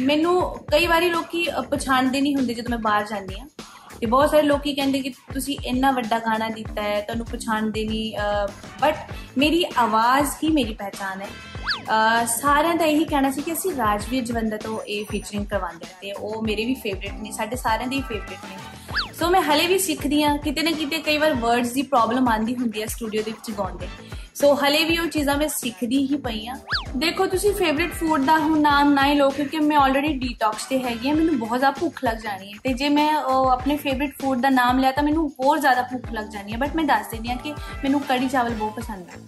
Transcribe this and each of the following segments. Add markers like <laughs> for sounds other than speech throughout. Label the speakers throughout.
Speaker 1: ਮੈਨੂੰ ਕਈ ਵਾਰੀ ਲੋਕੀ ਅ, ਪਛਾਣਦੇ ਨਹੀਂ ਹੁੰਦੇ ਜਦੋਂ ਮੈਂ ਬਾਹਰ ਜਾਂਦੀ ਆ ਤੇ ਬਹੁਤ ਸਾਰੇ ਲੋਕੀ ਕਹਿੰਦੇ ਕਿ ਤੁਸੀਂ ਇੰਨਾ ਵੱਡਾ ਗਾਣਾ ਦਿੱਤਾ ਹੈ ਤੁਹਾਨੂੰ ਪਛਾਣਦੇ ਨਹੀਂ ਬਟ ਮੇਰੀ ਆਵਾਜ਼ ਹੀ ਮੇਰੀ ਪਹਿਚਾਨ ਹੈ। ਅ, ਸਾਰਿਆਂ ਦਾ ਇਹੀ ਕਹਿਣਾ ਸੀ ਕਿ ਅਸੀਂ ਰਾਜਵੀਰ ਜਵੰਦਾ ਤੋਂ ਇਹ ਫੀਚਰਿੰਗ ਕਰਵਾਉਂਦੇ ਹਾਂ ਤੇ ਉਹ ਮੇਰੇ ਵੀ ਫੇਵਰਿਟ ਨੇ ਸਾਡੇ ਸਾਰਿਆਂ ਦੇ ਹੀ ਫੇਵਰਿਟ ਨੇ। ਸੋ ਮੈਂ ਹਲੇ ਵੀ ਸਿੱਖਦੀ ਆ ਕਿਤੇ ਨਾ ਕਿਤੇ ਕਈ ਵਾਰ ਵਰਡਸ ਦੀ ਪ੍ਰੋਬਲਮ ਆਂਦੀ ਹੁੰਦੀ ਹੈ ਸਟੂਡੀਓ ਦੇ ਵਿੱਚ ਗਾਉਂਦੇ। ਸੋ ਹਲੇ ਵੀ ਉਹ ਚੀਜ਼ਾਂ ਮੈਂ ਸਿੱਖਦੀ ਹੀ ਪਈ ਆ ਦੇਖੋ ਤੁਸੀਂ ਫੇਵਰਿਟ ਫੂਡ ਦਾ ਹੁਣ ਨਾਮ ਨਾ ਹੀ ਲਓ ਕਿਉਂਕਿ ਮੈਂ ਆਲਰੇਡੀ ਡੀਟੌਕਸ ਤੇ ਹੈਗੀ ਆ ਮੈਨੂੰ ਬਹੁਤ ਜ਼ਿਆਦਾ ਭੁੱਖ ਲੱਗ ਜਾਣੀ ਹੈ। ਤੇ ਜੇ ਮੈਂ ਅਹ, ਆਪਣੇ ਫੇਵਰਿਟ ਫੂਡ ਦਾ ਨਾਮ ਲਿਆ ਤਾਂ ਮੈਨੂੰ ਹੋਰ ਜ਼ਿਆਦਾ ਭੁੱਖ ਲੱਗ ਜਾਣੀ ਹੈ। ਬਟ ਮੈਂ ਦੱਸ ਦਿੰਦੀ ਆ ਕਿ ਮੈਨੂੰ ਕੜੀ ਚਾਵਲ ਬਹੁਤ ਪਸੰਦ ਆ।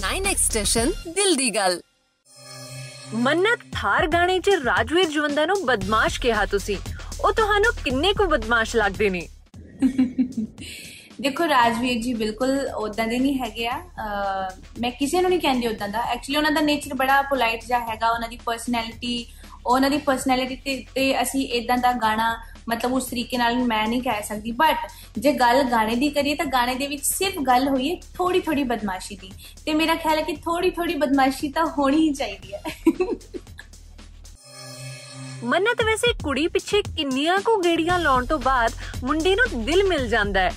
Speaker 2: ਨਾਈਨ ਐਕਸਟੈਂਸ਼ਨ ਦਿਲ ਦੀ ਗੱਲ
Speaker 3: ਮੰਨਤ ਥਾਰ ਗਾਣੇ 'ਚ ਰਾਜਵੀਰ ਜਵੰਦਾ ਨੂੰ ਬਦਮਾਸ਼ ਕਿਹਾ ਤੁਸੀਂ। ਉਹ ਤੁਹਾਨੂੰ ਕਿੰਨੇ ਕੁ ਬਦਮਾਸ਼ ਲੱਗਦੇ ਨੇ?
Speaker 1: ਦੇਖੋ ਰਾਜਵੀਰ ਜੀ ਬਿਲਕੁਲ ਉਦਾਂ ਦੇ ਨਹੀਂ ਹੈਗੇ ਆ। ਅਹ, ਮੈਂ ਕਿਸੇ ਨੂੰ ਨਹੀਂ ਕਹਿੰਦੀ ਉਦਾਂ ਦਾ। ਐਕਚੁਅਲੀ ਉਹਨਾਂ ਦਾ ਨੇਚਰ ਬੜਾ ਪੋਲਾਈਟ ਜਿਹਾ ਹੈਗਾ। ਉਹਨਾਂ ਦੀ ਪਰਸਨੈਲਿਟੀ ਉਹਨਾਂ ਦੀ ਪਰਸਨੈਲਿਟੀ ਤੇ, ਤੇ ਅਸੀਂ ਇਦਾਂ ਦਾ ਗਾਣਾ ਮਤਲਬ ਉਸ ਤਰੀਕੇ ਨਾਲ ਮੈਂ ਨਹੀਂ ਕਹਿ ਸਕਦੀ। ਬਟ ਜੇ ਗੱਲ ਗਾਣੇ ਦੀ ਕਰੀਏ ਤਾਂ ਗਾਣੇ ਦੇ ਵਿੱਚ ਸਿਰਫ ਗੱਲ ਹੋਈ ਹੈ ਥੋੜੀ ਥੋੜੀ ਬਦਮਾਸ਼ੀ ਦੀ। ਤੇ ਮੇਰਾ ਖਿਆਲ ਹੈ ਕਿ ਥੋੜੀ ਥੋੜੀ ਬਦਮਾਸ਼ੀ ਤਾਂ ਹੋਣੀ ਹੀ ਚਾਹੀਦੀ ਹੈ।
Speaker 3: ਮੰਨਤ ਵੈਸੇ ਕੁੜੀ ਪਿੱਛੇ ਕਿੰਨੀਆਂ ਕੁ ਗੇੜੀਆਂ ਲਾਉਣ ਤੋਂ ਬਾਅਦ ਮੁੰਡੇ ਨੂੰ ਦਿਲ ਮਿਲ ਜਾਂਦਾ ਹੈ।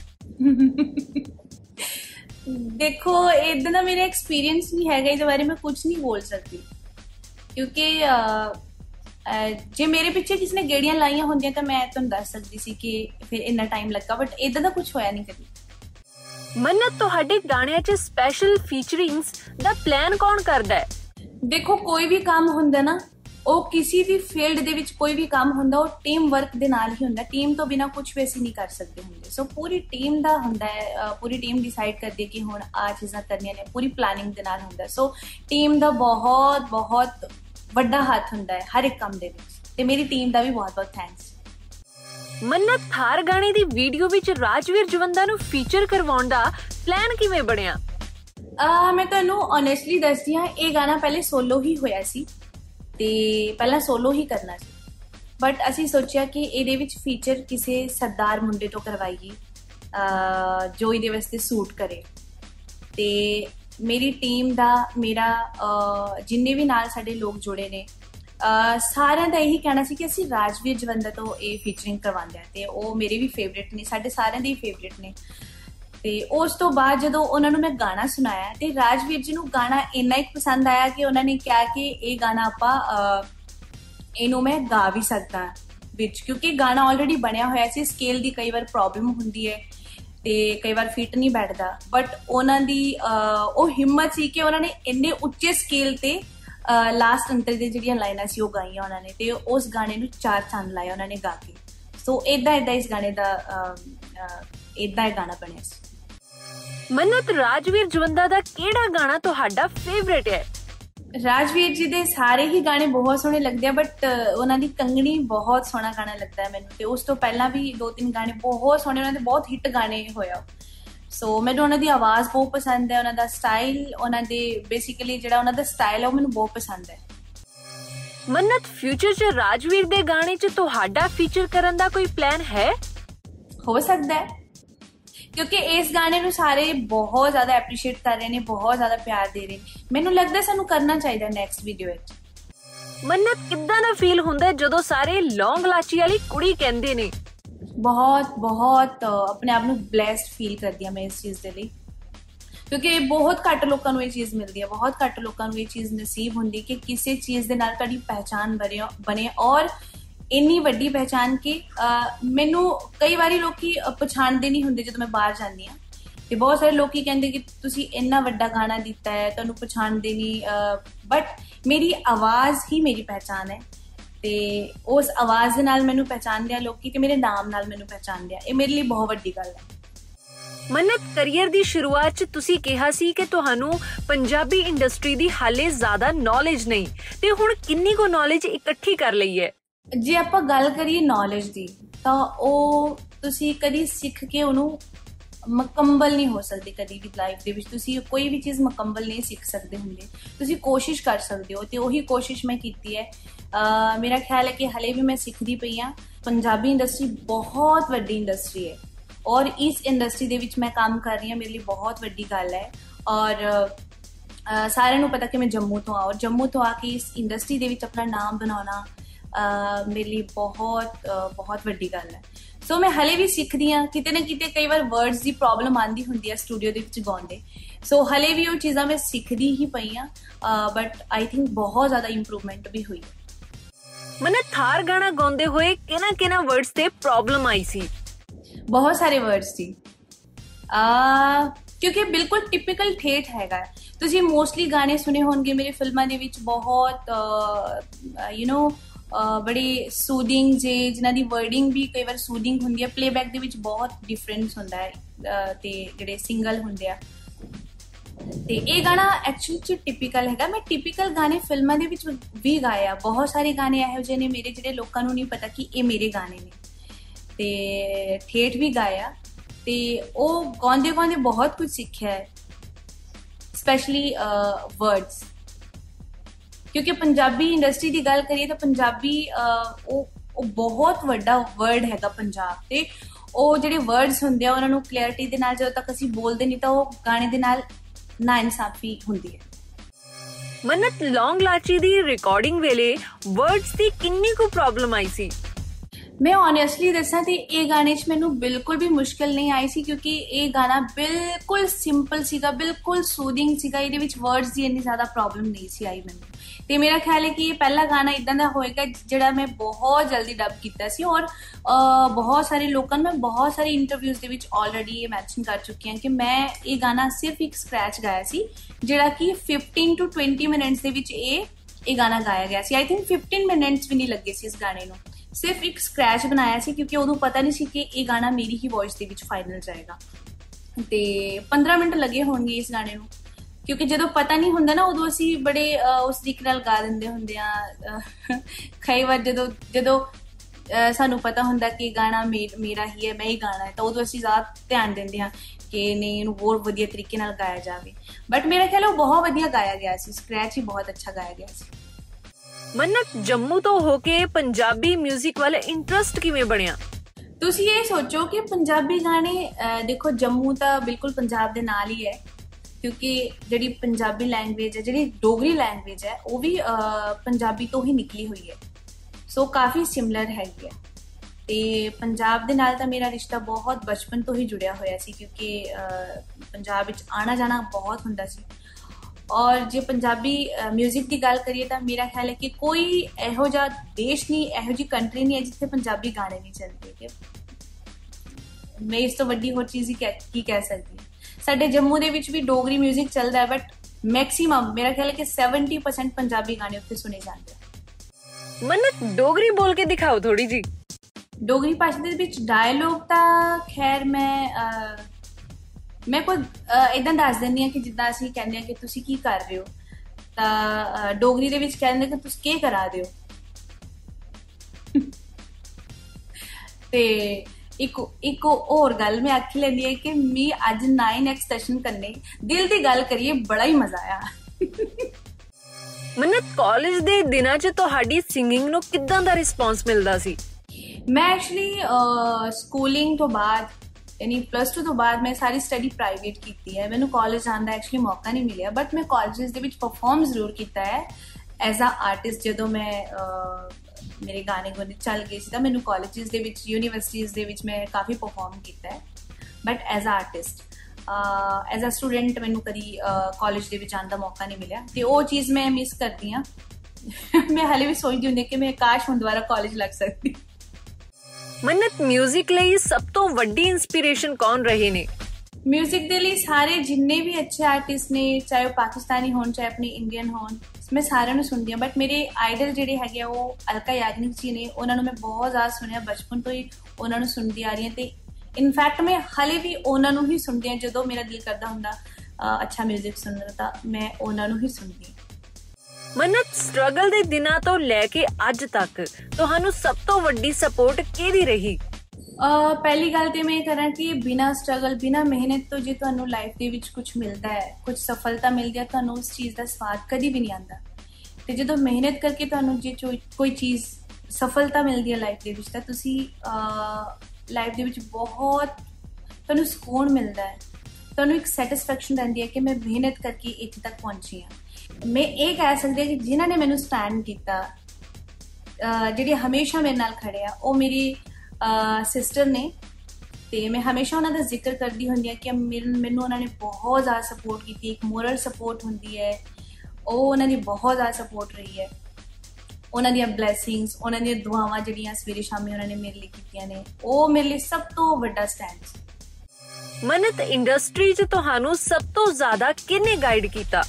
Speaker 1: ਦੇਖੋ ਇਦਾਂ ਦਾ ਮੇਰਾ ਐਕਸਪੀਰੀਅੰਸ ਨਹੀਂ ਹੈਗਾ ਇਹਦੇ ਬਾਰੇ ਮੈਂ ਕੁਝ ਨਹੀਂ ਬੋਲ ਸਕਦੀ। ਕਿਉਂਕਿ ਜੇ ਮੇਰੇ ਪਿੱਛੇ ਕਿਸੇ ਨੇ ਗੇੜੀਆਂ ਲਾਈਆਂ ਹੁੰਦੀਆਂ ਤਾਂ ਮੈਂ ਤੁਹਾਨੂੰ ਦੱਸ ਸਕਦੀ ਸੀ ਕਿ ਫਿਰ ਇੰਨਾ ਟਾਈਮ ਲੱਗਾ ਬਟ ਇਦਾਂ ਦਾ ਕੁਝ ਹੋਇਆ ਨਹੀਂ ਕਦੀ।
Speaker 3: ਮੰਨਤ ਤੁਹਾਡੇ ਗਾਣਿਆਂ 'ਚ ਸਪੈਸ਼ਲ ਫੀਚਰਿੰਗਸ ਦਾ ਪਲਾਨ ਕੌਣ ਕਰਦਾ ਹੈ?
Speaker 1: ਦੇਖੋ ਕੋਈ ਵੀ ਕੰਮ ਹੁੰਦਾ ਨਾ ਉਹ ਕਿਸੇ ਵੀ ਫੀਲਡ ਦੇ ਵਿੱਚ ਕੋਈ ਵੀ ਕੰਮ ਹੁੰਦਾ ਉਹ ਟੀਮ ਵਰਕ ਦੇ ਨਾਲ ਹੀ ਹੁੰਦਾ। ਟੀਮ ਤੋਂ ਬਿਨਾ ਕੁਝ ਵੀ ਅਸੀਂ ਨਹੀਂ ਕਰ ਸਕਦੇ ਹੁੰਦੇ। ਸੋ ਪੂਰੀ ਟੀਮ ਦਾ ਹੁੰਦਾ ਹੈ ਪੂਰੀ ਟੀਮ ਡਿਸਾਈਡ ਕਰਦੀ ਹੈ ਕਿ ਹੁਣ ਆ ਚੀਜ਼ਾਂ ਕਰਨੀਆਂ ਨੇ ਪੂਰੀ ਪਲਾਨਿੰਗ ਦੇ ਨਾਲ ਹੁੰਦਾ। ਸੋ ਟੀਮ ਦਾ ਬਹੁਤ ਬਹੁਤ ਵੱਡਾ ਹੱਥ ਹੁੰਦਾ ਹੈ ਹਰ ਇੱਕ ਕੰਮ ਦੇ ਵਿੱਚ। ਤੇ ਮੇਰੀ ਟੀਮ ਦਾ ਵੀ ਬਹੁਤ ਬਹੁਤ ਥੈਂਕਸ
Speaker 3: ਮੰਨਤ ਥਾਰ ਗਾਣੇ ਦੀ ਵੀਡੀਓ ਵਿੱਚ ਰਾਜਵੀਰ ਜਵੰਦਾ ਨੂੰ ਫੀਚਰ ਕਰਵਾਉਣ ਦਾ ਪਲਾਨ ਕਿਵੇਂ ਬਣਿਆ?
Speaker 1: ਆ ਮੈਂ ਤੁਹਾਨੂੰ ਓਨੈਸਟਲੀ ਦੱਸਦੀ ਹਾਂ ਇਹ ਗਾਣਾ ਪਹਿਲੇ ਸੋਲੋ ਹੀ ਹੋਇਆ ਸੀ। ਤੇ ਪਹਿਲਾਂ ਸੋਲੋ ਹੀ ਕਰਨਾ ਸੀ। ਬਟ ਅਸੀਂ ਸੋਚਿਆ ਕਿ ਇਹਦੇ ਵਿੱਚ ਫੀਚਰ ਕਿਸੇ ਸਰਦਾਰ ਮੁੰਡੇ ਤੋਂ ਕਰਵਾਈਏ, ਅਹ, ਜੋ ਇਹਦੇ ਵਾਸਤੇ ਸੂਟ ਕਰੇ। ਤੇ ਮੇਰੀ ਟੀਮ ਦਾ, ਮੇਰਾ, ਅਹ, ਜਿੰਨੇ ਵੀ ਨਾਲ ਸਾਡੇ ਲੋਕ ਜੁੜੇ ਨੇ, ਅਹ, ਸਾਰਿਆਂ ਦਾ ਇਹੀ ਕਹਿਣਾ ਸੀ ਕਿ ਅਸੀਂ ਰਾਜਵੀਰ ਜਵੰਦਾ ਤੋਂ ਇਹ ਫੀਚਰਿੰਗ ਕਰਵਾਉਂਦੇ ਆ ਤੇ ਉਹ ਮੇਰੇ ਵੀ ਫੇਵਰਿਟ ਨੇ, ਸਾਡੇ ਸਾਰਿਆਂ ਦੇ ਹੀ ਫੇਵਰਿਟ ਨੇ। ਤੇ ਉਸ ਤੋਂ ਬਾਅਦ ਜਦੋਂ ਉਹਨਾਂ ਨੂੰ ਮੈਂ ਗਾਣਾ ਸੁਣਾਇਆ ਤੇ ਰਾਜਵੀਰ ਜੀ ਨੂੰ ਗਾਣਾ ਇੰਨਾ ਹੀ ਪਸੰਦ ਆਇਆ ਕਿ ਉਹਨਾਂ ਨੇ ਕਿਹਾ ਕਿ ਇਹ ਗਾਣਾ ਆਪਾਂ ਅਹ, ਇਹਨੂੰ ਮੈਂ ਗਾ ਵੀ ਸਕਦਾ ਵਿੱਚ ਕਿਉਂਕਿ ਗਾਣਾ ਆਲਰੇਡੀ ਬਣਿਆ ਹੋਇਆ ਸੀ ਸਕੇਲ ਦੀ ਕਈ ਵਾਰ ਪ੍ਰੋਬਲਮ ਹੁੰਦੀ ਹੈ ਤੇ ਕਈ ਵਾਰ ਫਿਟ ਨਹੀਂ ਬੈਠਦਾ। ਬਟ ਉਹਨਾਂ ਦੀ ਅਹ, ਉਹ ਹਿੰਮਤ ਸੀ ਕਿ ਉਹਨਾਂ ਨੇ ਇੰਨੇ ਉੱਚੇ ਸਕੇਲ ਤੇ ਲਾਸਟ ਅੰਤਰ ਦੀ ਜਿਹੜੀਆਂ ਲਾਈਨਾਂ ਸੀ ਉਹ ਗਾਈਆਂ ਉਹਨਾਂ ਨੇ ਤੇ ਉਸ ਗਾਣੇ ਨੂੰ ਚਾਰ ਚੰਦ ਲਾਏ ਉਹਨਾਂ ਨੇ ਗਾ ਕੇ। ਸੋ ਇਦਾਂ ਇਦਾਂ ਇਸ ਗਾਣੇ ਦਾ ਇਦਾਂ ਇਹ ਗਾਣਾ ਬਣਿਆ ਸੀ।
Speaker 3: ਮੰਨਤ ਰਾਜਵੀਰ ਜਵੰਦਾ ਦਾ ਕਿਹੜਾ ਗਾਣਾ ਤੁਹਾਡਾ ਫੇਵਰੇਟ ਹੈ?
Speaker 1: ਰਾਜਵੀਰ ਜੀ ਦੇ ਸਾਰੇ ਹੀ ਗਾਣੇ ਬਹੁਤ ਸੋਹਣੇ ਲੱਗਦੇ ਆ ਬਟ ਉਹਨਾਂ ਦੀ ਕੰਗਣੀ ਬਹੁਤ ਸੋਹਣਾ ਗਾਣਾ ਲੱਗਦਾ ਹੈ ਮੈਨੂੰ ਤੇ ਉਸ ਤੋਂ ਪਹਿਲਾਂ ਵੀ ਦੋ ਤਿੰਨ ਗਾਣੇ ਬਹੁਤ ਸੋਹਣੇ ਉਹਨਾਂ ਦੇ ਬਹੁਤ ਹਿੱਟ ਗਾਣੇ ਹੋਇਆ ਸੋ ਮੈਨੂੰ ਉਹਨਾਂ ਦੀ ਆਵਾਜ਼ ਬਹੁਤ ਪਸੰਦ ਹੈ ਉਹਨਾਂ ਦਾ ਸਟਾਈਲ ਉਹਨਾਂ ਦੇ ਬੇਸਿਕਲੀ ਜਿਹੜਾ ਉਹਨਾਂ ਦਾ ਸਟਾਈਲ ਹੈ ਉਹ ਮੈਨੂੰ ਬਹੁਤ ਪਸੰਦ ਹੈ।
Speaker 3: ਮੰਨਤ ਫਿਊਚਰ 'ਚ ਰਾਜਵੀਰ ਦੇ ਗਾਣੇ 'ਚ ਤੁਹਾਡਾ ਫੀਚਰ ਕਰਨ ਦਾ ਕੋਈ ਪਲਾਨ ਹੈ?
Speaker 1: ਹੋ ਸਕਦਾ ਹੈ। ਕਿਉਂਕਿ ਇਸ ਗਾਣੇ ਨੂੰ ਸਾਰੇ ਬਹੁਤ ਜ਼ਿਆਦਾ ਐਪਰੀਸ਼ੀਏਟ ਕਰ ਰਹੇ ਨੇ ਬਹੁਤ ਜ਼ਿਆਦਾ ਪਿਆਰ ਦੇ ਰਹੇ ਨੇ। ਮੈਨੂੰ ਲੱਗਦਾ ਸਾਨੂੰ ਕਰਨਾ ਚਾਹੀਦਾ ਨੈਕਸਟ ਵੀਡੀਓ ਵਿੱਚ।
Speaker 3: ਮੰਨਤ ਕਿੱਦਾਂ ਦਾ ਫੀਲ ਹੁੰਦਾ ਜਦੋਂ ਸਾਰੇ ਲੌਂਗ ਲਾਚੀ ਵਾਲੀ ਕੁੜੀ ਕਹਿੰਦੇ ਨੇ?
Speaker 1: ਬਹੁਤ ਬਹੁਤ ਆਪਣੇ ਆਪ ਨੂੰ ਬlesed ਫੀਲ ਕਰਦੀ ਹਾਂ ਮੈਂ ਇਸ ਚੀਜ਼ ਦੇ ਲਈ। ਕਿਉਂਕਿ ਬਹੁਤ ਘੱਟ ਲੋਕਾਂ ਨੂੰ ਇਹ ਚੀਜ਼ ਮਿਲਦੀ ਹੈ ਬਹੁਤ ਘੱਟ ਲੋਕਾਂ ਨੂੰ ਇਹ ਚੀਜ਼ ਨਸੀਬ ਹੁੰਦੀ ਕਿ ਕਿਸੇ ਚੀਜ਼ ਦੇ ਨਾਲ ਤੁਹਾਡੀ ਪਹਿਚਾਨ ਬਣੇ ਬਣੇ ਔਰ ਇੰਨੀ ਵੱਡੀ ਪਹਿਚਾਨ ਕਿ ਅਹ, ਮੈਨੂੰ ਕਈ ਵਾਰੀ ਲੋਕੀ ਅਹ, ਪਛਾਣਦੇ ਨਹੀਂ ਹੁੰਦੇ ਜਦੋਂ ਮੈਂ ਬਾਹਰ ਜਾਂਦੀ ਹਾਂ। ਤੇ ਬਹੁਤ ਸਾਰੇ ਲੋਕੀ ਕਹਿੰਦੇ ਕਿ ਤੁਸੀਂ ਇੰਨਾ ਵੱਡਾ ਗਾਣਾ ਦਿੱਤਾ ਹੈ ਤੁਹਾਨੂੰ ਪਛਾਣਦੇ ਨਹੀਂ ਬਟ ਮੇਰੀ ਆਵਾਜ਼ ਹੀ ਮੇਰੀ ਪਹਿਚਾਨ ਹੈ। ਤੇ ਉਸ ਆਵਾਜ਼ ਦੇ ਨਾਲ ਮੈਨੂੰ ਪਹਿਚਾਣਦੇ ਆ ਲੋਕੀ ਤੇ ਮੇਰੇ ਨਾਮ ਨਾਲ ਮੈਨੂੰ ਪਹਿਚਾਣਦੇ ਆ ਇਹ ਮੇਰੇ ਲਈ ਬਹੁਤ ਵੱਡੀ ਗੱਲ ਹੈ।
Speaker 3: ਮੰਨਤ ਕੈਰੀਅਰ ਦੀ ਸ਼ੁਰੂਆਤ 'ਚ ਤੁਸੀਂ ਕਿਹਾ ਸੀ ਕਿ ਤੁਹਾਨੂੰ ਪੰਜਾਬੀ ਇੰਡਸਟਰੀ ਦੀ ਹਾਲੇ ਜ਼ਿਆਦਾ ਨੌਲੇਜ ਨਹੀਂ। ਤੇ ਹੁਣ ਕਿੰਨੀ ਕੋ ਨੌਲੇਜ ਇਕੱਠੀ ਕਰ ਲਈ ਹੈ?
Speaker 1: ਜੇ ਆਪਾਂ ਗੱਲ ਕਰੀਏ ਨੌਲੇਜ ਦੀ, ਤਾਂ ਉਹ ਤੁਸੀਂ ਕਦੀ ਸਿੱਖ ਕੇ ਉਹਨੂੰ ਮੁਕੰਮਲ ਨਹੀਂ ਹੋ ਸਕਦੀ ਕਦੀ ਵੀ ਲਾਈਫ ਦੇ ਵਿੱਚ। ਤੁਸੀਂ ਕੋਈ ਵੀ ਚੀਜ਼ ਮੁਕੰਮਲ ਨਹੀਂ ਸਿੱਖ ਸਕਦੇ ਹੁੰਦੇ। ਤੁਸੀਂ ਕੋਸ਼ਿਸ਼ ਕਰ ਸਕਦੇ ਹੋ ਤੇ ਉਹੀ ਕੋਸ਼ਿਸ਼ ਮੈਂ ਕੀਤੀ ਹੈ। ਅਹ ਮੇਰਾ ਖਿਆਲ ਹੈ ਕਿ ਹਲੇ ਵੀ ਮੈਂ ਸਿੱਖਦੀ ਪਈ ਆ ਪੰਜਾਬੀ ਇੰਡਸਟਰੀ ਬਹੁਤ ਵੱਡੀ ਇੰਡਸਟਰੀ ਹੈ। ਔਰ ਇਸ ਇੰਡਸਟਰੀ ਦੇ ਵਿੱਚ ਮੈਂ ਕੰਮ ਕਰ ਰਹੀ ਹਾਂ, ਮੇਰੇ ਲਈ ਬਹੁਤ ਵੱਡੀ ਗੱਲ ਹੈ। ਔਰ ਸਾਰਿਆਂ ਨੂੰ ਪਤਾ ਕਿ ਮੈਂ ਜੰਮੂ ਤੋਂ ਆ ਔਰ ਜੰਮੂ ਤੋਂ ਆ ਕੇ ਇਸ ਇੰਡਸਟਰੀ ਦੇ ਵਿੱਚ ਆਪਣਾ ਨਾਮ ਬਣਾਉਣਾ ਮੇਰੇ ਲਈ ਬਹੁਤ ਬਹੁਤ ਵੱਡੀ ਗੱਲ ਹੈ। ਸੋ ਮੈਂ ਹਲੇ ਵੀ ਸਿੱਖਦੀ ਆ ਕਿਤੇ ਨਾ ਕਿਤੇ ਕਈ ਵਾਰ ਵਰਡਸ ਦੀ ਪ੍ਰੋਬਲਮ ਆਂਦੀ ਹੁੰਦੀ ਹੈ ਸਟੂਡੀਓ ਦੇ ਵਿੱਚ ਗਾਉਂਦੇ। ਸੋ ਹਲੇ ਵੀ ਉਹ ਚੀਜ਼ਾਂ ਮੈਂ ਸਿੱਖਦੀ ਹੀ ਪਈ ਆ ਬਟ ਆਈ ਥਿੰਕ ਬਹੁਤ ਜ਼ਿਆਦਾ ਇੰਪਰੂਵਮੈਂਟ ਵੀ ਹੋਈ।
Speaker 3: ਮਨੇ ਥਾਰ ਗਾਣਾ ਗਾਉਂਦੇ ਹੋਏ ਕਿਹਨਾਂ ਕਿਹਨਾਂ ਵਰਡਸ ਤੇ ਪ੍ਰੋਬਲਮ ਆਈ ਸੀ?
Speaker 1: ਬਹੁਤ ਸਾਰੇ ਵਰਡਸ ਸੀ। ਆ ਕਿਉਂਕਿ ਬਿਲਕੁਲ ਟਿਪੀਕਲ ਠੇਠ ਹੈਗਾ। ਤੁਸੀਂ ਮੋਸਟਲੀ ਗਾਣੇ ਸੁਨੇ ਹੋਣਗੇ ਮੇਰੇ ਫਿਲਮਾਂ ਦੇ ਵਿੱਚ ਬਹੁਤ ਯੂ نو ਬੜੀ ਸੂਦਿੰਗ ਜੇ, ਜਿਨ੍ਹਾਂ ਦੀ ਵਰਡਿੰਗ ਵੀ ਕਈ ਵਾਰ ਸੂਦਿੰਗ ਹੁੰਦੀ ਹੈ ਪਲੇਬੈਕ ਦੇ ਵਿੱਚ ਬਹੁਤ ਡਿਫਰੈਂਸ ਹੁੰਦਾ ਹੈ ਤੇ ਜਿਹੜੇ ਸਿੰਗਲ ਹੁੰਦੇ ਆ। ਤੇ ਇਹ ਗਾਣਾ ਐਕਚੁਅਲੀ ਚ ਟਿਪੀਕਲ ਹੈਗਾ। ਮੈਂ ਟਿਪੀਕਲ ਗਾਣੇ ਫਿਲਮਾਂ ਦੇ ਵਿੱਚ ਵੀ ਗਾਇਆ ਬਹੁਤ ਸਾਰੇ ਗਾਣੇ ਇਹੋ ਜਿਹੇ ਨੇ ਮੇਰੇ ਜਿਹੜੇ ਲੋਕਾਂ ਨੂੰ ਨਹੀਂ ਪਤਾ ਕਿ ਇਹ ਮੇਰੇ ਗਾਣੇ ਨੇ। ਤੇ ਠੇਠ ਵੀ ਗਾਇਆ ਤੇ ਉਹ ਗਾਉਂਦੇ ਗਾਉਂਦੇ ਬਹੁਤ ਕੁਝ ਸਿੱਖਿਆ ਹੈ। ਸਪੈਸ਼ਲੀ ਵਰਡਸ ਕਿਉਂਕਿ ਪੰਜਾਬੀ ਇੰਡਸਟਰੀ ਦੀ ਗੱਲ ਕਰੀਏ ਤਾਂ ਪੰਜਾਬੀ ਉਹ ਉਹ ਬਹੁਤ ਵੱਡਾ ਵਰਡ ਹੈਗਾ ਪੰਜਾਬ ਤੇ। ਉਹ ਜਿਹੜੇ ਵਰਡਸ ਹੁੰਦੇ ਆ ਉਹਨਾਂ ਨੂੰ ਕਲੈਰਿਟੀ ਦੇ ਨਾਲ ਜਦੋਂ ਤੱਕ ਅਸੀਂ ਬੋਲਦੇ ਨਹੀਂ ਤਾਂ ਉਹ ਗਾਣੇ ਦੇ ਨਾਲ ਨਾ ਇਨਸਾਫੀ ਹੁੰਦੀ ਹੈ।
Speaker 3: ਮਨਤ ਲੌਂਗ ਲਾਚੀ ਦੀ ਰਿਕਾਰਡਿੰਗ ਵੇਲੇ ਵਰਡਸ ਦੀ ਕਿੰਨੀ ਕੁ ਪ੍ਰੋਬਲਮ ਆਈ ਸੀ?
Speaker 1: ਮੈਂ ਓਨੈਸਟਲੀ ਦੱਸਾਂ ਤੇ ਇਹ ਗਾਣੇ 'ਚ ਮੈਨੂੰ ਬਿਲਕੁਲ ਵੀ ਮੁਸ਼ਕਲ ਨਹੀਂ ਆਈ ਸੀ ਕਿਉਂਕਿ ਇਹ ਗਾਣਾ ਬਿਲਕੁਲ ਸਿੰਪਲ ਸੀਗਾ ਬਿਲਕੁਲ ਸੂਦਿੰਗ ਸੀਗਾ। ਇਹਦੇ ਵਿੱਚ ਵਰਡਸ ਦੀ ਇੰਨੀ ਜ਼ਿਆਦਾ ਪ੍ਰੋਬਲਮ ਨਹੀਂ ਸੀ ਆਈ ਮੈਨੂੰ। ਤੇ ਮੇਰਾ ਖਿਆਲ ਹੈ ਕਿ ਇਹ ਪਹਿਲਾ ਗਾਣਾ ਇਦਾਂ ਦਾ ਹੋਏਗਾ ਜਿਹੜਾ ਮੈਂ ਬਹੁਤ ਜਲਦੀ ਡਬ ਕੀਤਾ ਸੀ ਔਰ ਬਹੁਤ ਸਾਰੇ ਲੋਕਾਂ ਨੂੰ ਮੈਂ ਬਹੁਤ ਸਾਰੀ ਇੰਟਰਵਿਊਜ਼ ਦੇ ਵਿੱਚ ਆਲਰੇਡੀ ਇਹ ਮੈਂਸ਼ਨ ਕਰ ਚੁੱਕੀ ਹਾਂ ਕਿ ਮੈਂ ਇਹ ਗਾਣਾ ਸਿਰਫ ਇੱਕ ਸਕ੍ਰੈਚ ਗਾਇਆ ਸੀ, ਜਿਹੜਾ ਕਿ 15 ਤੋਂ 20 ਮਿੰਟਸ ਦੇ ਵਿੱਚ ਇਹ ਇਹ ਗਾਣਾ ਗਾਇਆ ਗਿਆ ਸੀ। ਆਈ ਥਿੰਕ 15 ਮਿੰਟਸ ਵੀ ਨਹੀਂ ਲੱਗੇ ਸੀ ਇਸ ਗਾਣੇ ਨੂੰ। ਸਿਰਫ ਇੱਕ ਸਕ੍ਰੈਚ ਬਣਾਇਆ ਸੀ ਕਿਉਂਕਿ ਉਦੋਂ ਪਤਾ ਨਹੀਂ ਸੀ ਕਿ ਇਹ ਗਾਣਾ ਮੇਰੀ ਹੀ ਵੌਇਸ ਦੇ ਵਿੱਚ ਫਾਈਨਲ ਜਾਏਗਾ। ਤੇ 15 ਮਿੰਟ ਲੱਗੇ ਹੋਣਗੇ ਇਸ ਗਾਣੇ ਨੂੰ। ਕਿਉਂਕਿ ਜਦੋਂ ਪਤਾ ਨਹੀਂ ਹੁੰਦਾ ਨਾ ਉਦੋਂ ਅਸੀਂ ਬੜੇ ਉਸ ਤਰੀਕੇ ਨਾਲ ਗਾ ਦਿੰਦੇ ਹੁੰਦੇ ਆ ਕਈ ਵਾਰ ਜਦੋਂ ਜਦੋਂ ਸਾਨੂੰ ਪਤਾ ਹੁੰਦਾ ਕਿ ਗਾਣਾ ਮੇਰਾ ਹੀ ਹੈ ਮੈਂ ਹੀ ਗਾਣਾ ਹੈ ਤਾਂ ਉਦੋਂ ਅਸੀਂ ਜ਼ਿਆਦਾ ਧਿਆਨ ਦਿੰਦੇ ਹਾਂ ਕਿ ਨਹੀਂ ਇਹਨੂੰ ਹੋਰ ਵਧੀਆ ਤਰੀਕੇ ਨਾਲ ਗਾਇਆ ਜਾਵੇ। ਬਟ ਮੇਰਾ ਖਿਆਲ ਉਹ ਬਹੁਤ ਵਧੀਆ ਗਾਇਆ ਗਿਆ ਸੀ ਸਕ੍ਰੈਚ ਹੀ ਬਹੁਤ ਅੱਛਾ ਗਾਇਆ ਗਿਆ ਸੀ।
Speaker 3: ਮੰਨਤ ਜੰਮੂ ਤੋਂ ਹੋ ਕੇ ਪੰਜਾਬੀ 뮤직 ਵੱਲ ਇੰਟਰਸਟ ਕਿਵੇਂ ਬਣਿਆ?
Speaker 1: ਤੁਸੀਂ ਇਹ ਸੋਚੋ ਕਿ ਪੰਜਾਬੀ ਗਾਣੇ ਦੇਖੋ ਜੰਮੂ ਤਾਂ ਬਿਲਕੁਲ ਪੰਜਾਬ ਦੇ ਨਾਲ ਹੀ ਹੈ ਕਿਉਂਕਿ ਜਿਹੜੀ ਪੰਜਾਬੀ ਲੈਂਗੁਏਜ ਹੈ, ਜਿਹੜੀ ਡੋਗਰੀ ਲੈਂਗੁਏਜ ਹੈ, ਉਹ ਵੀ ਪੰਜਾਬੀ ਤੋਂ ਹੀ ਨਿਕਲੀ ਹੋਈ ਹੈ। ਸੋ ਕਾਫੀ ਸਿਮਿਲਰ ਹੈਗੀ ਹੈ। ਤੇ ਪੰਜਾਬ ਦੇ ਨਾਲ ਤਾਂ ਮੇਰਾ ਰਿਸ਼ਤਾ ਬਹੁਤ ਬਚਪਨ ਤੋਂ ਹੀ ਜੁੜਿਆ ਹੋਇਆ ਸੀ, ਕਿਉਂਕਿ ਪੰਜਾਬ ਵਿੱਚ ਆਣਾ ਜਾਣਾ ਬਹੁਤ ਹੁੰਦਾ ਸੀ। ਔਰ ਜੇ ਪੰਜਾਬੀ 뮤직 ਦੀ ਗੱਲ ਕਰੀਏ ਤਾਂ ਮੇਰਾ ਖਿਆਲ ਹੈ ਕਿ ਕੋਈ ਇਹੋ ਜਿਹਾ ਦੇਸ਼ ਨਹੀਂ, ਇਹੋ ਜੀ ਕੰਟਰੀ ਨਹੀਂ ਹੈ ਜਿੱਥੇ ਪੰਜਾਬੀ ਗਾਣੇ ਨਹੀਂ ਚੱਲਦੇ ਕਿ ਮੈਂ ਇਸ ਤੋਂ ਵੱਡੀ ਹੋਰ ਚੀਜ਼ ਕੀ ਕਹਿ ਸਕਦੀ ਸਾਡੇ ਜੰਮੂ ਦੇ ਵਿੱਚ ਵੀ ਡੋਗਰੀ 뮤직 ਚੱਲਦਾ ਹੈ ਬਟ ਮੈਕਸਿਮਮ ਮੇਰਾ ਖਿਆਲ ਹੈ ਕਿ 70% ਪੰਜਾਬੀ ਗਾਣੇ ਉੱਥੇ ਸੁਣੇ ਜਾਂਦੇ
Speaker 3: ਹਨ ਮਨ ਡੋਗਰੀ ਬੋਲ ਕੇ ਦਿਖਾਓ ਥੋੜੀ ਜੀ
Speaker 1: ਡੋਗਰੀ ਭਾਸ਼ਾ ਦੇ ਵਿੱਚ ਡਾਇਲੋਗ ਤਾਂ ਖੈਰ ਮੈਂ ਮੈਂ ਕੋਈ ਇਦਾਂ ਦੱਸ ਦਿੰਦੀ ਆ ਕਿ ਜਿੱਦਾਂ ਅਸੀਂ ਕਹਿੰਦੇ ਆ ਕਿ ਤੁਸੀਂ ਕੀ ਕਰ ਰਹੇ ਹੋ। ਤਾਂ ਡੋਗਰੀ ਦੇ ਵਿੱਚ ਕਹਿੰਦੇ ਕਿ ਤੁਸੀਂ ਕੀ ਕਰਾ ਦਿਓ ਤੇ ਇੱਕ ਇੱਕ ਹੋਰ ਗੱਲ ਮੈਂ ਆਖੀ ਲੈਂਦੀ ਹੈ ਕਿ ਮੀ ਅੱਜ 9x ਸੈਸ਼ਨ ਕਰਨੇ। ਦਿਲ ਦੀ ਗੱਲ ਕਰੀਏ ਬੜਾ ਹੀ ਮਜ਼ਾ ਆਇਆ।
Speaker 3: ਮਨਤ ਕਾਲਜ ਦੇ ਦਿਨਾਂ 'ਚ ਤੁਹਾਡੀ ਸਿੰਗਿੰਗ ਨੂੰ ਕਿੱਦਾਂ ਦਾ ਰਿਸਪੌਂਸ ਮਿਲਦਾ ਸੀ?
Speaker 1: ਮੈਂ ਐਕਚੁਅਲੀ ਸਕੂਲਿੰਗ ਤੋਂ ਬਾਅਦ ਯਾਨੀ ਪਲੱਸ 2 ਤੋਂ ਬਾਅਦ ਮੈਂ ਸਾਰੀ ਸਟੱਡੀ ਪ੍ਰਾਈਵੇਟ ਕੀਤੀ ਹੈ। ਮੈਨੂੰ ਕਾਲਜ ਆਉਣ ਦਾ ਐਕਚੁਅਲੀ ਮੌਕਾ ਨਹੀਂ ਮਿਲਿਆ ਬਟ ਮੈਂ ਕਾਲਜਸ ਦੇ ਵਿੱਚ ਪਰਫਾਰਮ ਜ਼ਰੂਰ ਕੀਤਾ ਹੈ। ਐਜ਼ ਅ ਆਰਟਿਸਟ ਜਦੋਂ ਮੈਂ ਮੇਰੇ ਗਾਣੇ ਗੋਨੇ ਚੱਲ ਗਏ ਸੀ ਤਾਂ ਮੈਨੂੰ ਕਾਲਜਸ ਦੇ ਵਿੱਚ ਯੂਨੀਵਰਸਿਟੀਆਂ ਦੇ ਵਿੱਚ ਮੈਂ ਕਾਫੀ ਪਰਫਾਰਮ ਕੀਤਾ ਹੈ but as a artist as a student ਮੈਨੂੰ ਕਦੀ ਕਾਲਜ ਦੇ ਵਿੱਚ ਆਉਣ ਦਾ ਮੌਕਾ ਨਹੀਂ ਮਿਲਿਆ ਤੇ ਉਹ ਚੀਜ਼ ਮੈਂ ਮਿਸ ਕਰਦੀ ਆ <laughs> ਮੈਂ ਹਾਲੇ ਵੀ ਸੋਚਦੀ ਹੁੰਦੀ ਕਿ ਮੈਂ ਕਾਸ਼ ਹੁਣ ਦੁਬਾਰਾ ਕਾਲਜ ਲੱਗ ਸਕਦੀ
Speaker 3: ਮੰਨਤ 뮤직 ਲਈ ਸਭ ਤੋਂ ਵੱਡੀ ਇਨਸਪੀਰੇਸ਼ਨ ਕੌਣ ਰਹੇ ਨੇ
Speaker 1: 뮤직 ਦੇ ਲਈ ਸਾਰੇ ਜਿੰਨੇ ਵੀ ਅੱਛੇ ਆਰਟਿਸਟ ਨੇ ਚਾਹੇ ਉਹ ਪਾਕਿਸਤਾਨੀ ਹੋਣ ਚਾਹੇ ਆਪਣੀ ਇੰਡੀਅਨ ਹੋਣ ਮੈਂ ਸਾਰਿਆਂ ਨੂੰ ਸੁਣਦੀ ਹਾਂ ਬਟ ਮੇਰੇ ਆਈਡਲ ਜਿਹੜੇ ਹੈਗੇ ਉਹ ਅਲਕਾ ਯਾਗਨਿਕ ਜੀ ਨੇ, ਉਹਨਾਂ ਨੂੰ ਮੈਂ ਬਹੁਤ ਜ਼ਿਆਦਾ ਸੁਣਿਆ ਬਚਪਨ ਤੋਂ ਹੀ, ਉਹਨਾਂ ਨੂੰ ਸੁਣਦੀ ਆ ਰਹੀ ਹਾਂ ਤੇ ਇਨਫੈਕਟ ਮੈਂ ਹਲੇ ਵੀ ਉਹਨਾਂ ਨੂੰ ਹੀ ਸੁਣਦੀ ਹਾਂ, ਜਦੋਂ ਮੇਰਾ ਦਿਲ ਕਰਦਾ ਹੁੰਦਾ ਅੱਛਾ 뮤직 ਸੁਣਨ ਦਾ ਤਾਂ ਮੈਂ ਉਹਨਾਂ ਨੂੰ ਹੀ ਸੁਣਦੀ ਹਾਂ।
Speaker 3: ਮਨਤ ਸਟਰਗਲ ਦੇ ਦਿਨਾਂ ਤੋਂ ਲੈ ਕੇ ਅੱਜ ਤੱਕ, ਤੁਹਾਨੂੰ ਸਭ ਤੋਂ ਵੱਡੀ ਸਪੋਰਟ ਕਿਹਦੀ ਰਹੀ?
Speaker 1: ਅ ਪਹਿਲੀ ਗੱਲ ਤੇ ਮੈਂ ਕਰਾਂ ਕਿ ਬਿਨਾ ਸਟਰਗਲ ਬਿਨਾ ਮਿਹਨਤ ਤੋਂ ਜੇ ਤੁਹਾਨੂੰ ਲਾਈਫ ਦੇ ਵਿੱਚ ਕੁਝ ਮਿਲਦਾ ਹੈ ਕੁਝ ਸਫਲਤਾ ਮਿਲਦੀ ਹੈ, ਤੁਹਾਨੂੰ ਉਸ ਚੀਜ਼ ਦਾ ਸਵਾਦ ਕਦੀ ਵੀ ਨਹੀਂ ਆਉਂਦਾ। ਤੇ ਜਦੋਂ ਮਿਹਨਤ ਕਰਕੇ ਤੁਹਾਨੂੰ ਜੇ ਕੋਈ ਚੀਜ਼ ਸਫਲਤਾ ਮਿਲਦੀ ਹੈ ਲਾਈਫ ਦੇ ਵਿੱਚ, ਤਾਂ ਤੁਸੀਂ ਲਾਈਫ ਦੇ ਵਿੱਚ ਬਹੁਤ ਤੁਹਾਨੂੰ ਸਕੂਨ ਮਿਲਦਾ ਹੈ। ਤੁਹਾਨੂੰ ਇੱਕ ਸੈਟੀਸਫੈਕਸ਼ਨ ਰਹਿੰਦੀ ਹੈ ਕਿ ਮੈਂ ਮਿਹਨਤ ਕਰਕੇ ਇੱਥੇ ਤੱਕ ਪਹੁੰਚੀ ਹਾਂ। ਮੈਂ ਇਹ ਕਹਿ ਸਕਦੀ ਹਾਂ ਕਿ ਜਿਨ੍ਹਾਂ ਨੇ ਮੈਨੂੰ ਸਟੈਂਡ ਕੀਤਾ ਅਹ ਜਿਹੜੇ ਹਮੇਸ਼ਾ ਮੇਰੇ ਨਾਲ ਖੜੇ ਆ, ਉਹ ਮੇਰੀ ਸਿਸਟਰ ਨੇ। ਤੇ ਮੈਂ ਹਮੇਸ਼ਾ ਉਹਨਾਂ ਦਾ ਜ਼ਿਕਰ ਕਰਦੀ ਹੁੰਦੀ ਆ ਕਿ ਮੈਨੂੰ ਉਹਨਾਂ ਨੇ ਬਹੁਤ ਜ਼ਿਆਦਾ ਸਪੋਰਟ ਕੀਤੀ ਇੱਕ ਮੋਰਲ ਸਪੋਰਟ ਹੁੰਦੀ ਹੈ। ਉਹ ਉਹਨਾਂ ਦੀ ਬਹੁਤ ਜ਼ਿਆਦਾ ਸਪੋਰਟ ਰਹੀ ਹੈ। ਉਹਨਾਂ ਦੀਆਂ ਬਲੇਸਿੰਗਸ ਉਹਨਾਂ ਦੀਆਂ ਦੁਆਵਾਂ ਜਿਹੜੀਆਂ ਸਵੇਰੇ ਸ਼ਾਮੀ ਉਹਨਾਂ ਨੇ ਮੇਰੇ ਲਈ ਕੀਤੀਆਂ ਨੇ ਉਹ ਮੇਰੇ ਲਈ ਸਭ ਤੋਂ ਵੱਡਾ ਸਟੈਂਡ ਸੀ।
Speaker 3: ਮੰਨਤ ਇੰਡਸਟਰੀ 'ਚ ਤੁਹਾਨੂੰ ਸਭ ਤੋਂ ਜ਼ਿਆਦਾ ਕਿਹਨੇ ਗਾਈਡ ਕੀਤਾ?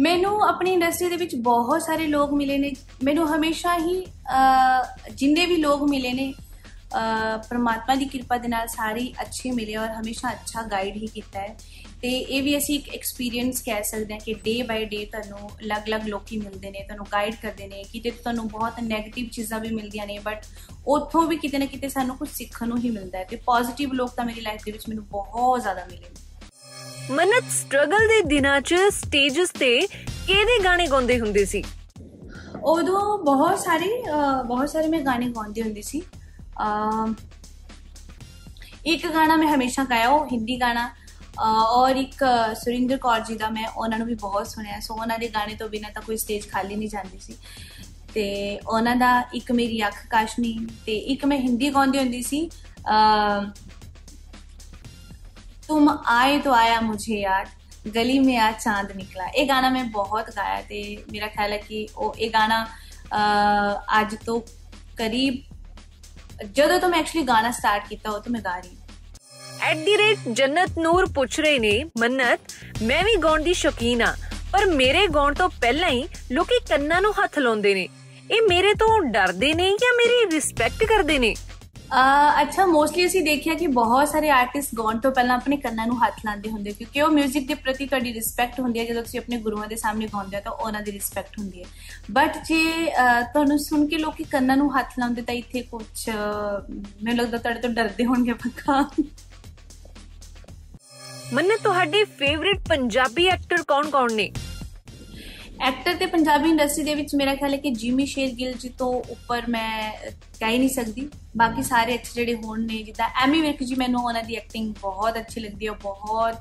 Speaker 1: ਮੈਨੂੰ ਆਪਣੀ ਇੰਡਸਟਰੀ ਦੇ ਵਿੱਚ ਬਹੁਤ ਸਾਰੇ ਲੋਕ ਮਿਲੇ ਨੇ। ਮੈਨੂੰ ਹਮੇਸ਼ਾ ਹੀ ਜਿੰਨੇ ਵੀ ਲੋਕ ਮਿਲੇ ਨੇ ਪ੍ਰਮਾਤਮਾ ਦੀ ਕਿਰਪਾ ਦੇ ਨਾਲ ਸਾਰੇ ਅੱਛੇ ਮਿਲੇ ਔਰ ਹਮੇਸ਼ਾ ਅੱਛਾ ਗਾਈਡ ਹੀ ਕੀਤਾ ਹੈ। ਤੇ ਇਹ ਵੀ ਅਸੀਂ ਇੱਕ ਐਕਸਪੀਰੀਅੰਸ ਕਹਿ ਸਕਦੇ ਹਾਂ ਕਿ ਡੇ ਬਾਈ ਡੇ ਤੁਹਾਨੂੰ ਅਲੱਗ-ਅਲੱਗ ਲੋਕੀ ਮਿਲਦੇ ਨੇ ਤੁਹਾਨੂੰ ਗਾਈਡ ਕਰਦੇ ਨੇ ਕਿਤੇ ਤੁਹਾਨੂੰ ਬਹੁਤ 네ਗੇਟਿਵ ਚੀਜ਼ਾਂ ਵੀ ਮਿਲਦੀਆਂ ਨੇ ਬਟ ਉੱਥੋਂ ਵੀ ਕਿਤੇ ਨਾ ਕਿਤੇ ਸਾਨੂੰ ਕੁਝ ਸਿੱਖਣ ਨੂੰ ਹੀ ਮਿਲਦਾ ਹੈ ਤੇ ਪੋਜ਼ਿਟਿਵ ਲੋਕ ਤਾਂ ਮੇਰੀ ਲਾਈਫ ਦੇ ਵਿੱਚ ਮੈਨੂੰ ਬਹੁਤ ਜ਼ਿਆਦਾ ਮਿਲੇ ਨੇ।
Speaker 3: ਮੰਨਤ ਸਟਰਗਲ ਦੇ ਦਿਨਾਂ 'ਚ ਸਟੇਜਸ ਤੇ ਕਿਹਦੇ ਗਾਣੇ ਗਾਉਂਦੇ ਹੁੰਦੇ ਸੀ?
Speaker 1: ਉਦੋਂ ਬਹੁਤ ਸਾਰੇ ਬਹੁਤ ਸਾਰੇ ਮੈਂ ਗਾਣੇ ਗਾਉਂਦੀ ਹੁੰਦੀ ਸੀ। ਇੱਕ ਗਾਣਾ ਮੈਂ ਹਮੇਸ਼ਾ ਗਾਇਆ, ਉਹ ਹਿੰਦੀ ਗਾਣਾ। ਔਰ ਇੱਕ ਸੁਰਿੰਦਰ ਕੌਰ ਜੀ ਦਾ ਮੈਂ ਉਹਨਾਂ ਨੂੰ ਵੀ ਬਹੁਤ ਸੁਣਿਆ। ਸੋ ਉਹਨਾਂ ਦੇ ਗਾਣੇ ਤੋਂ ਬਿਨਾ ਤਾਂ ਕੋਈ ਸਟੇਜ ਖਾਲੀ ਨਹੀਂ ਜਾਂਦੀ ਸੀ। ਤੇ ਉਹਨਾਂ ਦਾ ਇੱਕ ਮੇਰੀ ਅੱਖ ਕਾਸ਼ਨੀ ਤੇ ਇੱਕ ਮੈਂ ਹਿੰਦੀ ਗਾਉਂਦੀ ਹੁੰਦੀ ਸੀ ਤੁਮ ਆਏ ਤੋ ਆਇਆ ਮੁਝੇ ਯਾਰ ਗਲੀ ਮੇ ਆ ਚਾਂਦ ਨਿਕਲਾ। ਇਹ ਗਾਣਾ ਮੈਂ ਬਹੁਤ ਗਾਇਆ ਤੇ ਮੇਰਾ ਖਿਆਲ ਹੈ ਕਿ ਉਹ ਇਹ ਗਾਣਾ ਅੱਜ ਤੋਂ ਕਰੀਬ ਜਦੋਂ ਤੋਂ ਮੈਂ ਐਕਚੁਅਲੀ ਗਾਣਾ ਸਟਾਰਟ ਕੀਤਾ, ਉਹ ਤੋਂ ਮੈਂ ਗਾ ਰਹੀ ਹਾਂ।
Speaker 3: ਐਟ ਦੀ ਰੇਟ ਜੰਨਤ ਨੂਰ ਪੁੱਛ ਰਹੇ ਨੇ, ਮੰਨਤ, ਮੈਂ ਵੀ ਗਾਉਣ ਦੀ ਸ਼ੌਕੀਨ ਆ ਪਰ ਮੇਰੇ ਗਾਉਣ ਤੋਂ ਪਹਿਲਾਂ ਹੀ ਲੋਕੀ ਕੰਨਾਂ ਨੂੰ ਹੱਥ ਲਾਉਂਦੇ ਨੇ। ਇਹ ਮੇਰੇ ਤੋਂ ਡਰਦੇ ਨੇ ਜਾਂ ਮੇਰੀ ਰਿਸਪੈਕਟ ਕਰਦੇ ਨੇ?
Speaker 1: ਅਹ ਅੱਛਾ ਮੋਸਟਲੀ ਅਸੀਂ ਦੇਖਿਆ ਕਿ ਬਹੁਤ ਸਾਰੇ ਆਰਟਿਸਟ ਗਾਉਣ ਤੋਂ ਪਹਿਲਾਂ ਆਪਣੇ ਕੰਨਾਂ ਨੂੰ ਹੱਥ ਲਾਉਂਦੇ ਹੁੰਦੇ ਕਿਉਂਕਿ ਉਹ 뮤직 ਦੇ ਪ੍ਰਤੀ ਤੁਹਾਡੀ ਰਿਸਪੈਕਟ ਹੁੰਦੀ ਹੈ ਜਦੋਂ ਤੁਸੀਂ ਆਪਣੇ ਗੁਰੂਆਂ ਦੇ ਸਾਹਮਣੇ ਗਾਉਂਦੇ ਹੋ ਤਾਂ ਉਹਨਾਂ ਦੀ ਰਿਸਪੈਕਟ ਹੁੰਦੀ ਹੈ। ਬਟ ਜੇ ਅਹ, ਤੁਹਾਨੂੰ ਸੁਣ ਕੇ ਲੋਕੀ ਕੰਨਾਂ ਨੂੰ ਹੱਥ ਲਾਉਂਦੇ ਤਾਂ ਇੱਥੇ ਕੁਝ ਮੈਨੂੰ ਲੱਗਦਾ ਤੁਹਾਡੇ ਤੋਂ ਡਰਦੇ ਹੋਣਗੇ ਪੱਕਾ
Speaker 3: ਮੰਨਤ ਤੁਹਾਡੇ ਫੇਵਰਿਟ ਪੰਜਾਬੀ ਐਕਟਰ ਕੌਣ-ਕੌਣ ਨੇ?
Speaker 1: ਐਕਟਰ ਤੇ ਪੰਜਾਬੀ ਇੰਡਸਟਰੀ ਦੇ ਵਿੱਚ ਮੇਰਾ ਖਿਆਲ ਹੈ ਕਿ ਜਿਮੀ ਸ਼ੇਰਗਿੱਲ ਜੀ ਤੋਂ ਉੱਪਰ ਮੈਂ ਕਹਿ ਹੀ ਨਹੀਂ ਸਕਦੀ। ਬਾਕੀ ਸਾਰੇ ਅੱਛੇ ਜਿਹੜੇ ਹੋਣ ਨੇ, ਜਿੱਦਾਂ ਐਮੀ ਵਿਰਕ ਜੀ ਮੈਨੂੰ ਉਹਨਾਂ ਦੀ ਐਕਟਿੰਗ ਬਹੁਤ ਅੱਛੀ ਲੱਗਦੀ ਹੈ ਉਹ ਬਹੁਤ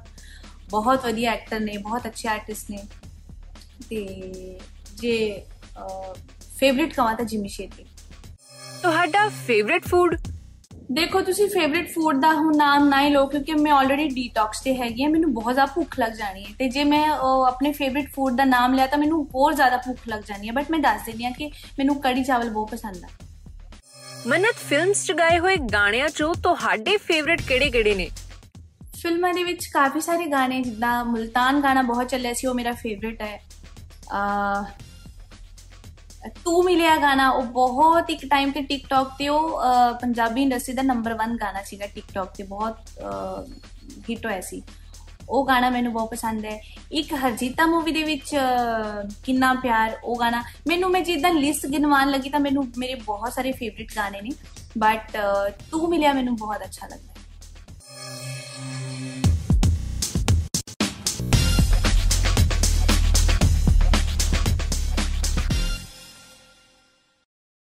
Speaker 1: ਬਹੁਤ ਵਧੀਆ ਐਕਟਰ ਨੇ, ਬਹੁਤ ਅੱਛੇ ਆਰਟਿਸਟ ਨੇ। ਤੇ ਜੇ ਫੇਵਰਿਟ ਕਹਾਂ ਤਾਂ ਜਿਮੀ ਸ਼ੇਰਗਿੱਲ
Speaker 3: ਤੁਹਾਡਾ ਫੇਵਰਿਟ ਫੂਡ
Speaker 1: ਦੇਖੋ ਤੁਸੀਂ ਫੇਵਰਿਟ ਫੂਡ ਦਾ ਹੁਣ ਨਾਮ ਨਾ ਹੀ ਲਓ ਕਿਉਂਕਿ ਮੈਂ ਆਲਰੇਡੀ ਡੀਟੌਕਸ ਤੇ ਹੈਗੀ ਆ ਮੈਨੂੰ ਬਹੁਤ ਜ਼ਿਆਦਾ ਭੁੱਖ ਲੱਗ ਜਾਣੀ ਹੈ। ਤੇ ਜੇ ਮੈਂ ਆਪਣੇ ਫੇਵਰਿਟ ਫੂਡ ਦਾ ਨਾਮ ਲਿਆ ਤਾਂ ਮੈਨੂੰ ਹੋਰ ਜ਼ਿਆਦਾ ਭੁੱਖ ਲੱਗ ਜਾਣੀ ਹੈ। ਬਟ ਮੈਂ ਦੱਸ ਦਿੰਦੀ ਆ ਕਿ ਮੈਨੂੰ ਕੜੀ ਚਾਵਲ ਬਹੁਤ ਪਸੰਦ ਆ।
Speaker 3: ਮੰਨਤ ਫਿਲਮਸ 'ਚ ਗਾਏ ਹੋਏ ਗਾਣਿਆਂ 'ਚੋਂ ਤੁਹਾਡੇ ਫੇਵਰਿਟ ਕਿਹੜੇ-ਕਿਹੜੇ ਨੇ?
Speaker 1: ਫਿਲਮਾਂ ਦੇ ਵਿੱਚ ਕਾਫੀ ਸਾਰੇ ਗਾਣੇ ਜਿੱਦਾਂ ਮੁਲਤਾਨ ਗਾਣਾ ਬਹੁਤ ਚੱਲਿਆ ਸੀ ਉਹ ਮੇਰਾ ਫੇਵਰਿਟ ਹੈ। ਤੂੰ ਮਿਲਿਆ ਗਾਣਾ ਉਹ ਬਹੁਤ ਇੱਕ ਟਾਈਮ ਤੇ ਟਿਕਟੌਕ ਤੇ ਉਹ ਅਹ, ਪੰਜਾਬੀ ਇੰਡਸਟਰੀ ਦਾ ਨੰਬਰ 1 ਗਾਣਾ ਸੀਗਾ ਟਿਕਟੌਕ ਤੇ ਬਹੁਤ ਹਿੱਟ ਹੋਇਆ ਸੀ। ਉਹ ਗਾਣਾ ਮੈਨੂੰ ਬਹੁਤ ਪਸੰਦ ਹੈ। ਇੱਕ ਹਰਜੀਤਾ ਮੂਵੀ ਦੇ ਵਿੱਚ ਅਹ, ਕਿੰਨਾ ਪਿਆਰ ਉਹ ਗਾਣਾ। ਮੈਨੂੰ ਮੈਂ ਜਿੱਦਾਂ ਲਿਸਟ ਗਿਣਵਾਉਣ ਲੱਗੀ ਤਾਂ ਮੈਨੂੰ ਮੇਰੇ ਬਹੁਤ ਸਾਰੇ ਫੇਵਰਿਟ ਗਾਣੇ ਨੇ। ਬਟ ਤੂੰ ਮਿਲਿਆ ਮੈਨੂੰ ਬਹੁਤ ਅੱਛਾ ਲੱਗਦਾ।